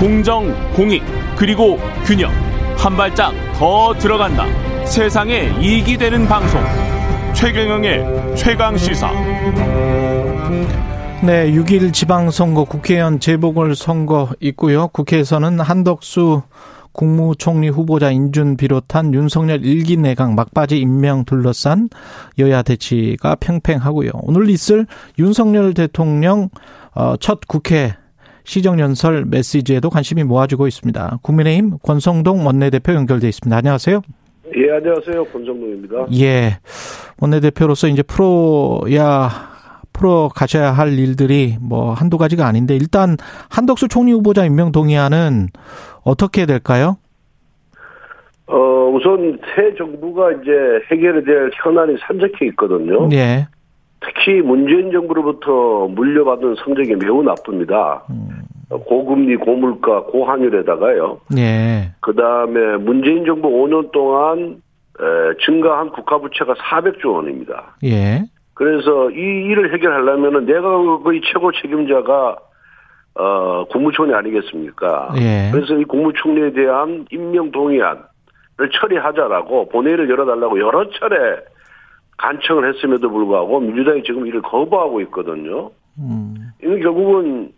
공정, 공익, 그리고 균형. 한 발짝 더 들어간다. 세상에 이익이 되는 방송. 최경영의 최강 시사. 네, 6일 지방선거 국회의원 재보궐선거 있고요. 국회에서는 한덕수 국무총리 후보자 인준 비롯한 윤석열 일기 내각 막바지 임명 둘러싼 여야 대치가 팽팽하고요. 오늘 있을 윤석열 대통령 어, 첫 국회 시정연설 메시지에도 관심이 모아지고 있습니다. 국민의힘 권성동 원내대표 연결돼 있습니다. 안녕하세요. 예, 안녕하세요. 권성동입니다. 예. 원내대표로서 이제 프로야 풀어 가셔야 할 일들이 뭐 한두 가지가 아닌데 일단 한덕수 총리 후보자 임명 동의안은 어떻게 될까요? 어, 우선 새 정부가 이제 해결해야 될 현안이 산적해 있거든요. 예. 특히 문재인 정부로부터 물려받은 성적이 매우 나쁩니다. 음. 고금리, 고물가, 고환율에다가요. 예. 그 다음에 문재인 정부 5년 동안 에, 증가한 국가부채가 400조 원입니다. 예. 그래서 이 일을 해결하려면은 내각의 최고 책임자가 어, 국무총리 아니겠습니까? 예. 그래서 이 국무총리에 대한 임명 동의안을 처리하자라고 본회의를 열어달라고 여러 차례 간청을 했음에도 불구하고 민주당이 지금 이를 거부하고 있거든요. 음. 이건 결국은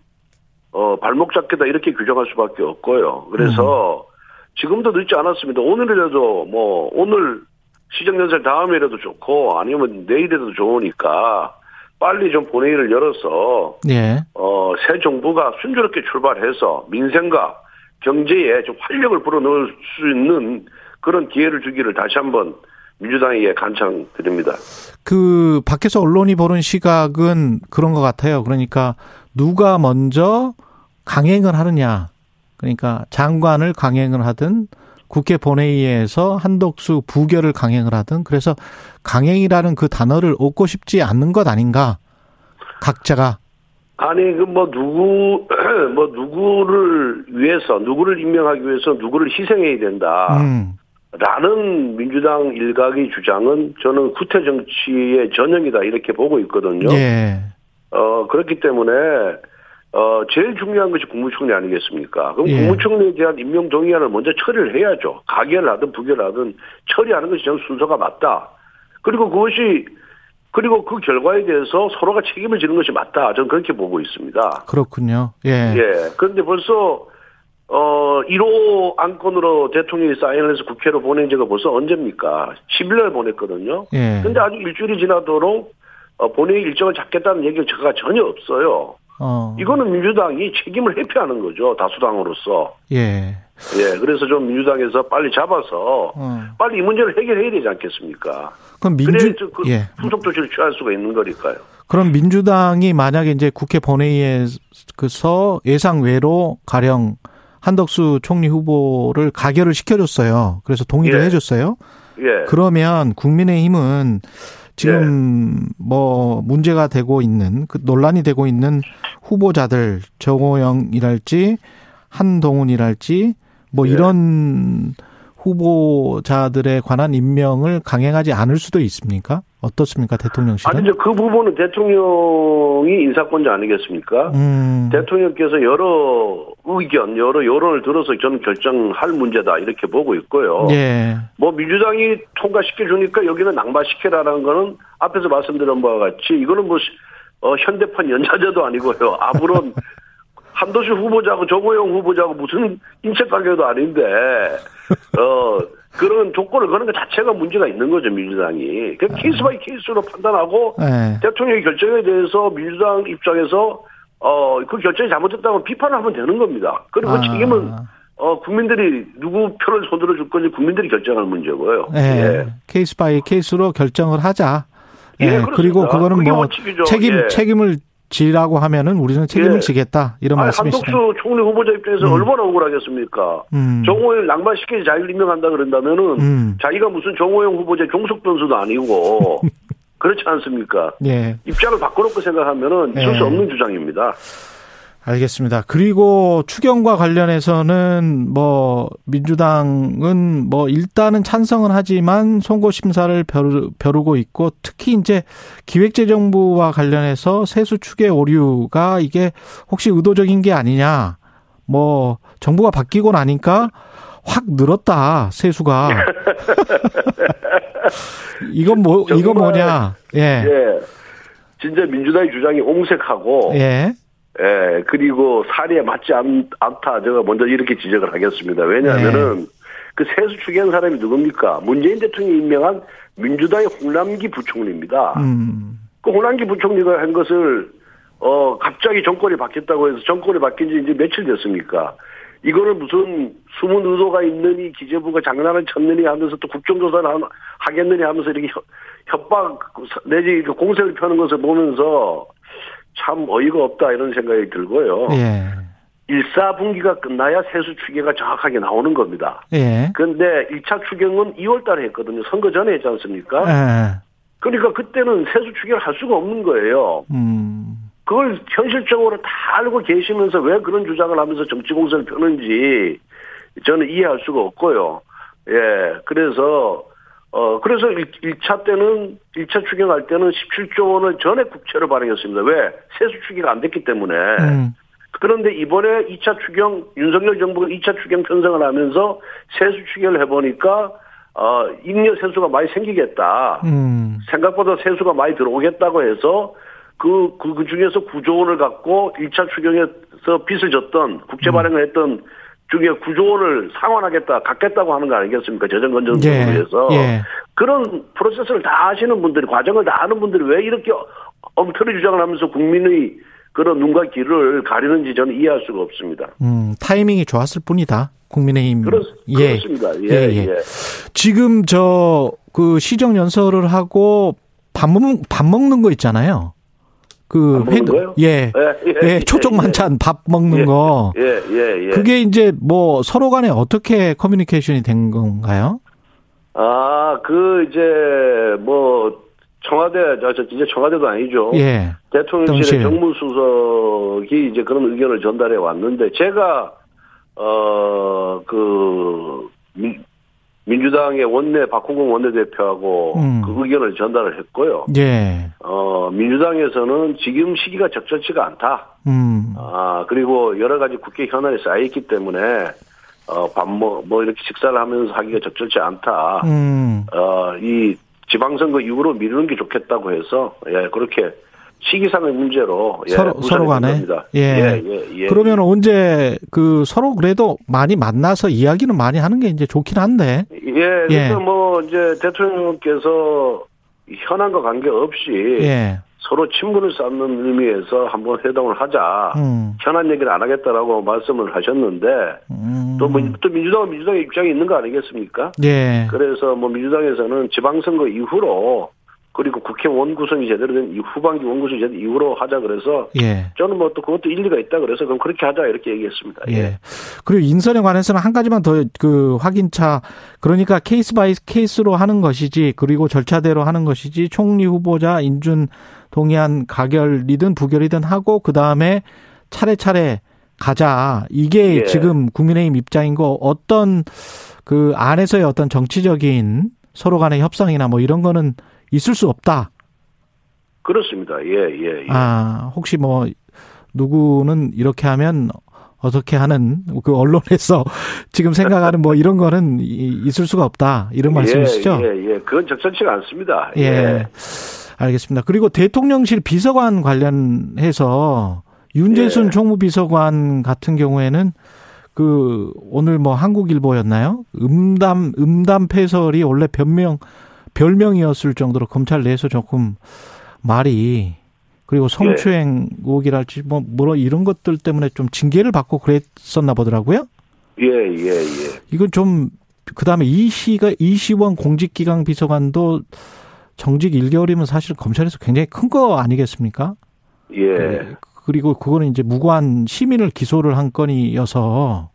어, 발목 잡기다 이렇게 규정할 수밖에 없고요. 그래서 음. 지금도 늦지 않았습니다. 오늘이라도 뭐 오늘 시정연설 다음이라도 좋고 아니면 내일이라도 좋으니까 빨리 좀 본회의를 열어서 예. 어, 새 정부가 순조롭게 출발해서 민생과 경제에 좀 활력을 불어넣을 수 있는 그런 기회를 주기를 다시 한번 민주당에게 간청드립니다. 그 밖에서 언론이 보는 시각은 그런 것 같아요. 그러니까 누가 먼저 강행을 하느냐. 그러니까 장관을 강행을 하든 국회 본회의에서 한덕수 부결을 강행을 하든 그래서 강행이라는 그 단어를 얻고 싶지 않는 것 아닌가? 각자가 아니 그 뭐 누구 뭐 누구를 위해서 누구를 임명하기 위해서 누구를 희생해야 된다. 음. 라는 민주당 일각의 주장은 저는 구태 정치의 전형이다 이렇게 보고 있거든요. 예. 어 그렇기 때문에 어 제일 중요한 것이 국무총리 아니겠습니까? 그럼 예. 국무총리에 대한 임명 동의안을 먼저 처리를 해야죠. 가결을 하든 부결을 하든 처리하는 것이 저는 순서가 맞다. 그리고 그것이 그리고 그 결과에 대해서 서로가 책임을 지는 것이 맞다. 저는 그렇게 보고 있습니다. 그렇군요. 예. 예. 그런데 벌써 어 1호 안건으로 대통령이 사인을 해서 국회로 보낸 지가 벌써 언제입니까? 10일날 보냈거든요. 예. 근데 아직 일주일이 지나도록 어, 본회의 일정을 잡겠다는 얘기가 제가 전혀 없어요. 어. 이거는 민주당이 책임을 회피하는 거죠. 다수당으로서. 예. 예. 그래서 좀 민주당에서 빨리 잡아서 어. 빨리 이 문제를 해결해야 되지 않겠습니까? 그럼 민주 그 예. 후속 조치를 취할 수가 있는 거니까요. 그럼 민주당이 만약에 이제 국회 본회의에서 예상 외로 가령 한덕수 총리 후보를 가결을 시켜줬어요. 그래서 동의를 예. 해줬어요. 예. 그러면 국민의힘은 지금 뭐 문제가 되고 있는 그 논란이 되고 있는 후보자들 정호영이랄지 한동훈이랄지 뭐 예. 이런 후보자들에 관한 임명을 강행하지 않을 수도 있습니까? 어떻습니까, 대통령실은? 아니죠. 그 부분은 대통령이 인사권자 아니겠습니까? 음, 대통령께서 여러 의견, 여러 여론을 들어서 저는 결정할 문제다 이렇게 보고 있고요. 예, 뭐 민주당이 통과시켜 주니까 여기는 낭만시켜라라는 거는 앞에서 말씀드린 바와 같이 이거는 뭐 어, 현대판 연좌제도 아니고요. 아무런 한덕수 후보자고 정호영 후보자고 무슨 일체 관계도 아닌데 어 그런 조건을 거는 것 자체가 문제가 있는 거죠 민주당이. 그 case by case로 판단하고 예. 대통령의 결정에 대해서 민주당 입장에서 어 그 결정이 잘못됐다면 비판을 하면 되는 겁니다. 그리고 그 아. 책임은 어 국민들이 누구 표를 손들어 줄 건지 국민들이 결정할 문제고요. 예. case by case로 결정을 하자. 예, 예, 그렇습니다. 그리고 그거는 뭐. 책임 예. 책임을 지라고 하면은 우리는 책임을 예. 지겠다 이런 아니, 말씀이시죠. 한덕수 총리 후보자 입장에서 음. 얼마나 억울하겠습니까? 음. 정호영 낭만시켜서 자기를 임명한다 그런다면은 음. 자기가 무슨 정호영 후보자 종속 변수도 아니고 그렇지 않습니까? 예. 입장을 바꿔놓고 생각하면은 있을 예. 수 없는 주장입니다. 알겠습니다. 그리고 추경과 관련해서는 뭐 민주당은 뭐 일단은 찬성은 하지만 선거 심사를 벼루, 벼르고 있고 특히 이제 기획재정부와 관련해서 세수 추계 오류가 이게 혹시 의도적인 게 아니냐 뭐 정부가 바뀌고 나니까 확 늘었다 세수가. 이건 뭐 이건 뭐냐? 예. 예. 진짜 민주당의 주장이 옹색하고 예. 예, 그리고 사리에 맞지 않, 않다. 제가 먼저 이렇게 지적을 하겠습니다. 왜냐하면은 네. 그 세수 추기한 사람이 누굽니까? 문재인 대통령이 임명한 민주당의 홍남기 부총리입니다. 음. 그 홍남기 부총리가 한 것을 어 갑자기 정권이 바뀌었다고 해서 정권이 바뀐 지 이제 며칠 됐습니까? 이거는 무슨 숨은 의도가 있느니 기재부가 장난을 쳤느니 하면서 또 국정조사를 하- 하겠느니 하면서 이렇게 협- 협박 내지 그 공세를 펴는 것을 보면서 참 어이가 없다 이런 생각이 들고요. 예. 1사분기가 끝나야 세수 추계가 정확하게 나오는 겁니다. 예. 그런데 1차 추경은 2월 달에 했거든요. 선거 전에 했지 않습니까? 예. 그러니까 그때는 세수 추계를 할 수가 없는 거예요. 음. 그걸 현실적으로 다 알고 계시면서 왜 그런 주장을 하면서 정치 공세를 펴는지 저는 이해할 수가 없고요. 예, 그래서 어 그래서 1, 차 때는 1차 추경할 때는 17조 원을 전에 국채로 발행했습니다. 왜? 세수 추계가 안 됐기 때문에. 음. 그런데 이번에 2차 추경 윤석열 정부가 2차 추경 편성을 하면서 세수 추경을 해보니까 어 잉여 세수가 많이 생기겠다. 음. 생각보다 세수가 많이 들어오겠다고 해서 그, 그, 그 중에서 9조 원을 갖고 1차 추경에서 빚을 졌던 국채 음. 발행을 했던 중에 9조 원을 상환하겠다, 갖겠다고 하는 거 아니겠습니까? 재정건전을 예. 위해서. 예. 그런 프로세스를 다 아시는 분들이, 과정을 다 아는 분들이 왜 이렇게 엉터리 주장을 하면서 국민의 그런 눈과 귀를 가리는지 저는 이해할 수가 없습니다. 음. 타이밍이 좋았을 뿐이다. 국민의힘. 그렇, 예. 그렇습니다. 예, 예, 예. 예. 지금 저 그 시정 연설을 하고 밥 먹, 밥 먹는 거 있잖아요. 그밥 먹는 거요? 예. 예, 예, 예, 초청 예, 만찬 밥 먹는 예, 거. 예, 예, 예. 그게 이제 뭐 서로 간에 어떻게 커뮤니케이션이 된 건가요? 아, 그, 이제, 뭐, 청와대, 저, 저, 이제 청와대도 아니죠. 예. 대통령실의. 정무수석이 이제 그런 의견을 전달해 왔는데, 제가, 어, 그, 민, 민주당의 원내, 박홍근 원내대표하고 음. 그 의견을 전달을 했고요. 예. 어, 민주당에서는 지금 시기가 적절치가 않다. 음. 아, 그리고 여러 가지 국회 현안이 쌓여 있기 때문에, 어, 밥, 뭐, 뭐, 이렇게 식사를 하면서 하기가 적절치 않다. 음. 어, 이 지방선거 이후로 미루는 게 좋겠다고 해서, 예, 그렇게 시기상의 문제로, 예, 서로 서로 간에. 예. 예, 예, 예. 그러면 언제 그 서로 그래도 많이 만나서 이야기는 많이 하는 게 이제 좋긴 한데. 예, 그래서 예. 뭐, 이제 대통령께서 현안과 관계 없이 예. 서로 친분을 쌓는 의미에서 한번 회동을 하자. 음. 현안 얘기를 안 하겠다라고 말씀을 하셨는데, 음. 또, 뭐, 또 민주당은 민주당의 입장이 있는 거 아니겠습니까? 예. 그래서 뭐 민주당에서는 지방선거 이후로 그리고 국회 원구성이 제대로 된 후반기 원구성이 제대로 이후로 하자 그래서 예. 저는 뭐 또 그것도 일리가 있다 그래서 그럼 그렇게 하자 이렇게 얘기했습니다. 예. 그리고 인선에 관해서는 한 가지만 더 그 확인차 그러니까 case by case로 하는 것이지 그리고 절차대로 하는 것이지 총리 후보자 인준 동의안 가결이든 부결이든 하고 그 다음에 차례차례 가자. 이게 예. 지금 국민의힘 입장인 거 어떤 그 안에서의 어떤 정치적인 서로 간의 협상이나 뭐 이런 거는 있을 수 없다. 그렇습니다. 예, 예, 예. 아, 혹시 뭐, 누구는 이렇게 하면 어떻게 하는 그 언론에서 지금 생각하는 뭐 이런 거는 이- 있을 수가 없다. 이런 말씀이시죠? 예, 예, 예. 그건 적절치가 않습니다. 예. 예. 알겠습니다. 그리고 대통령실 비서관 관련해서 윤재순 예. 총무비서관 같은 경우에는 그 오늘 뭐 한국일보였나요? 음담 음담 패설이 원래 변명 별명이었을 정도로 검찰 내에서 조금 말이 그리고 성추행 의혹이랄지 뭐 뭐로 이런 것들 때문에 좀 징계를 받고 그랬었나 보더라고요. 예, 예, 예. 이건 좀 그다음에 이시가 이시원 공직기강 비서관도 정직 1개월이면 사실 검찰에서 굉장히 큰 거 아니겠습니까? 예. 그리고 그거는 이제 무고한 시민을 기소를 한 건이어서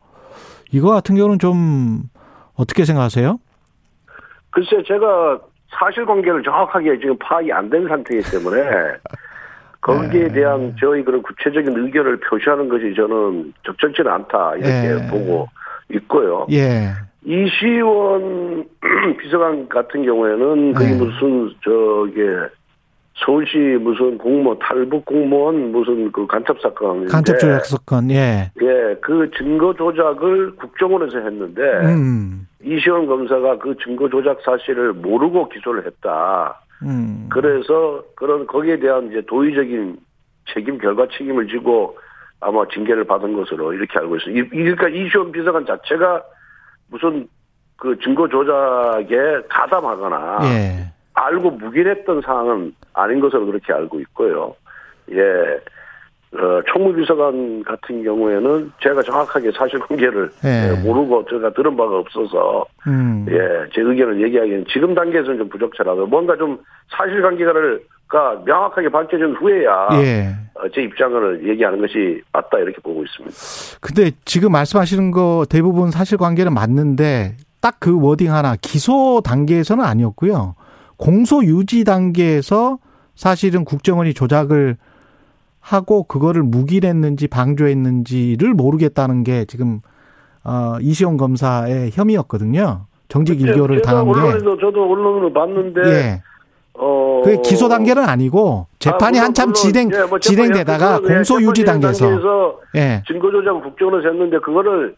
이거 같은 경우는 좀 어떻게 생각하세요? 글쎄 제가 사실관계를 정확하게 지금 파악이 안 된 상태이기 때문에 거기에 네. 대한 저희 그런 구체적인 의견을 표시하는 것이 저는 적절치는 않다 이렇게 예. 보고 있고요. 예. 이시원 비서관 같은 경우에는 그게 네. 무슨 저게 서울시 무슨 공무원 탈북 공무원 무슨 그 간첩 사건 간첩 조작 사건 예. 예, 그 증거 조작을 국정원에서 했는데 음. 이시원 검사가 그 증거 조작 사실을 모르고 기소를 했다. 음. 그래서 그런 거기에 대한 이제 도의적인 책임 결과 책임을 지고 아마 징계를 받은 것으로 이렇게 알고 있어요. 이- 그러니까 이시원 비서관 자체가 무슨 그 증거 조작에 가담하거나 예. 알고 묵인했던 사항은 아닌 것으로 그렇게 알고 있고요. 예. 어, 총무비서관 같은 경우에는 제가 정확하게 사실관계를 예. 예, 모르고 제가 들은 바가 없어서 음. 예, 제 의견을 얘기하기는 지금 단계에서는 좀 부적절하고 뭔가 좀 사실관계를 가 명확하게 밝혀진 후에야 예. 어, 제 입장을 얘기하는 것이 맞다 이렇게 보고 있습니다. 근데 지금 말씀하시는 거 대부분 사실관계는 맞는데 딱 그 워딩 하나 기소 단계에서는 아니었고요. 공소 유지 단계에서 사실은 국정원이 조작을 하고 그거를 묵인했는지 방조했는지를 모르겠다는 게 지금 어 이시영 검사의 혐의였거든요. 정직 일교를 제가 당한 게. 저도 언론으로 봤는데 예. 어 그게 기소 단계는 아니고 재판이 아, 물론, 한참 물론, 진행 예, 뭐 재판- 진행되다가 예, 공소 유지 단계에서 예. 증거 조작을 국정원에서 했는데 그거를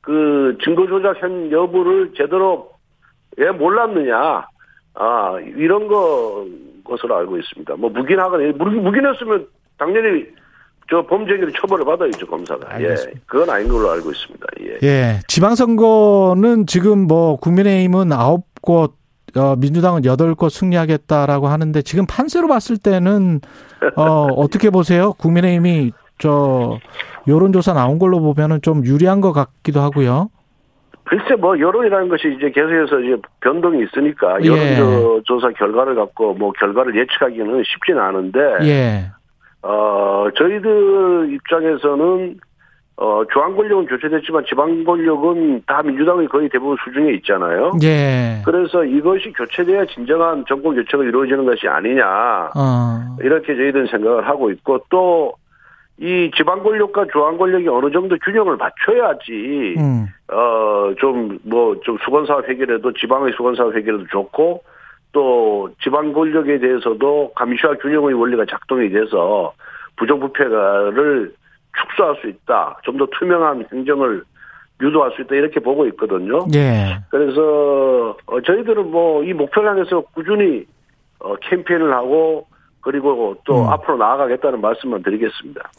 그 증거 조작 현 여부를 제대로 왜 몰랐느냐 아 이런 거 것으로 알고 있습니다. 뭐 묵인하거나 묵- 묵인했으면 당연히 저 범죄행위를 처벌을 받아야죠 검사가. 알겠습니다. 예, 그건 아닌 걸로 알고 있습니다. 예. 예. 지방선거는 지금 뭐 국민의힘은 아홉 곳, 어, 민주당은 여덟 곳 승리하겠다라고 하는데 지금 판세로 봤을 때는 어, 어떻게 보세요? 국민의힘이 저 여론조사 나온 걸로 보면은 좀 유리한 것 같기도 하고요. 글쎄 뭐 여론이라는 것이 이제 계속해서 이제 변동이 있으니까 예. 여론조사 결과를 갖고 뭐 결과를 예측하기는 쉽지는 않은데 예. 어, 저희들 입장에서는, 어, 중앙 권력은 교체됐지만 지방 권력은 다 민주당의 거의 대부분 수중에 있잖아요. 예. 그래서 이것이 교체돼야 진정한 정권 교체가 이루어지는 것이 아니냐. 어. 이렇게 저희들은 생각을 하고 있고 또, 이 지방 권력과 중앙 권력이 어느 정도 균형을 맞춰야지, 음. 어, 좀, 뭐, 좀 수건사업 해결해도 지방의 수건사업 해결해도 좋고, 또 지방 권력에 대해서도 감시와 균형의 원리가 작동이 돼서 부정부패를 축소할 수 있다. 좀 더 투명한 행정을 유도할 수 있다. 이렇게 보고 있거든요. 예. 그래서 어, 저희들은 뭐 이 목표를 향해서 꾸준히 어, 캠페인을 하고 그리고 또 음. 앞으로 나아가겠다는 말씀만 드리겠습니다.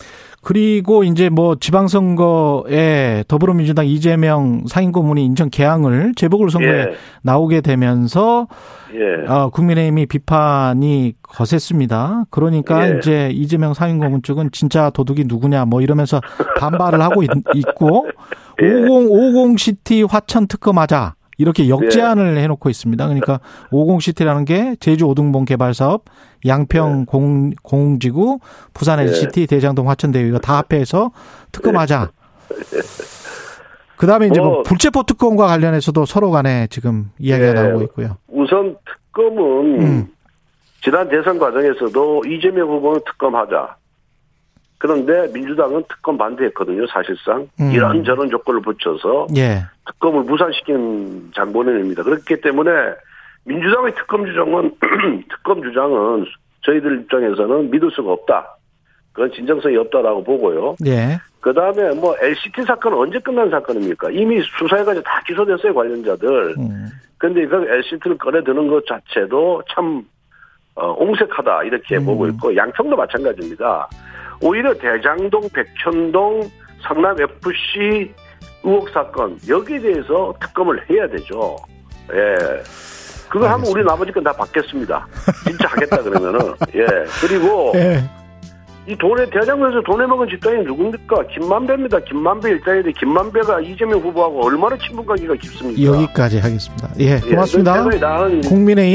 그리고 이제 뭐 지방선거에 더불어민주당 이재명 상임고문이 인천 개항을 재보궐선거에 예, 나오게 되면서 예, 어, 국민의힘이 비판이 거셌습니다. 그러니까 예. 이제 이재명 상임고문 쪽은 진짜 도둑이 누구냐 뭐 이러면서 반발을 하고 있, 고 예. 5050 시티 화천 특검하자 이렇게 역제안을 해놓고 있습니다. 그러니까 50시티라는 게 제주 오등봉 개발 사업, 양평 공, 공지구, 부산 예. LCT, 대장동 화천대유 이거 다 합해서 특검하자. 그 다음에 이제 뭐뭐 불체포 특검과 관련해서도 서로 간에 지금 이야기가 예. 나오고 있고요. 우선 특검은 음. 지난 대선 과정에서도 이재명 후보는 특검하자. 그런데 민주당은 특검 반대했거든요, 사실상. 음. 이런저런 조건을 붙여서 예. 특검을 무산시킨 장본인입니다. 그렇기 때문에 민주당의 특검 주장은, 특검 주장은 저희들 입장에서는 믿을 수가 없다. 그건 진정성이 없다라고 보고요. 예. 그 다음에 뭐 LCT 사건은 언제 끝난 사건입니까? 이미 수사해가지고 다 기소됐어요, 관련자들. 음. 근데 그 LCT를 꺼내드는 것 자체도 참, 어, 옹색하다, 이렇게 음. 보고 있고, 양평도 마찬가지입니다. 오히려 대장동, 백천동, 성남 FC 의혹 사건, 여기에 대해서 특검을 해야 되죠. 예. 그걸 하면 우리 나머지 건 다 받겠습니다. 진짜 하겠다 그러면은. 예. 그리고 예. 이 돈에 대장동에서 돈에 먹은 집단이 누굽니까? 김만배입니다. 김만배 일당인데 김만배가 이재명 후보하고 얼마나 친분 관계가 깊습니까? 여기까지 하겠습니다. 예. 예, 고맙습니다. 대단히 나은 국민의힘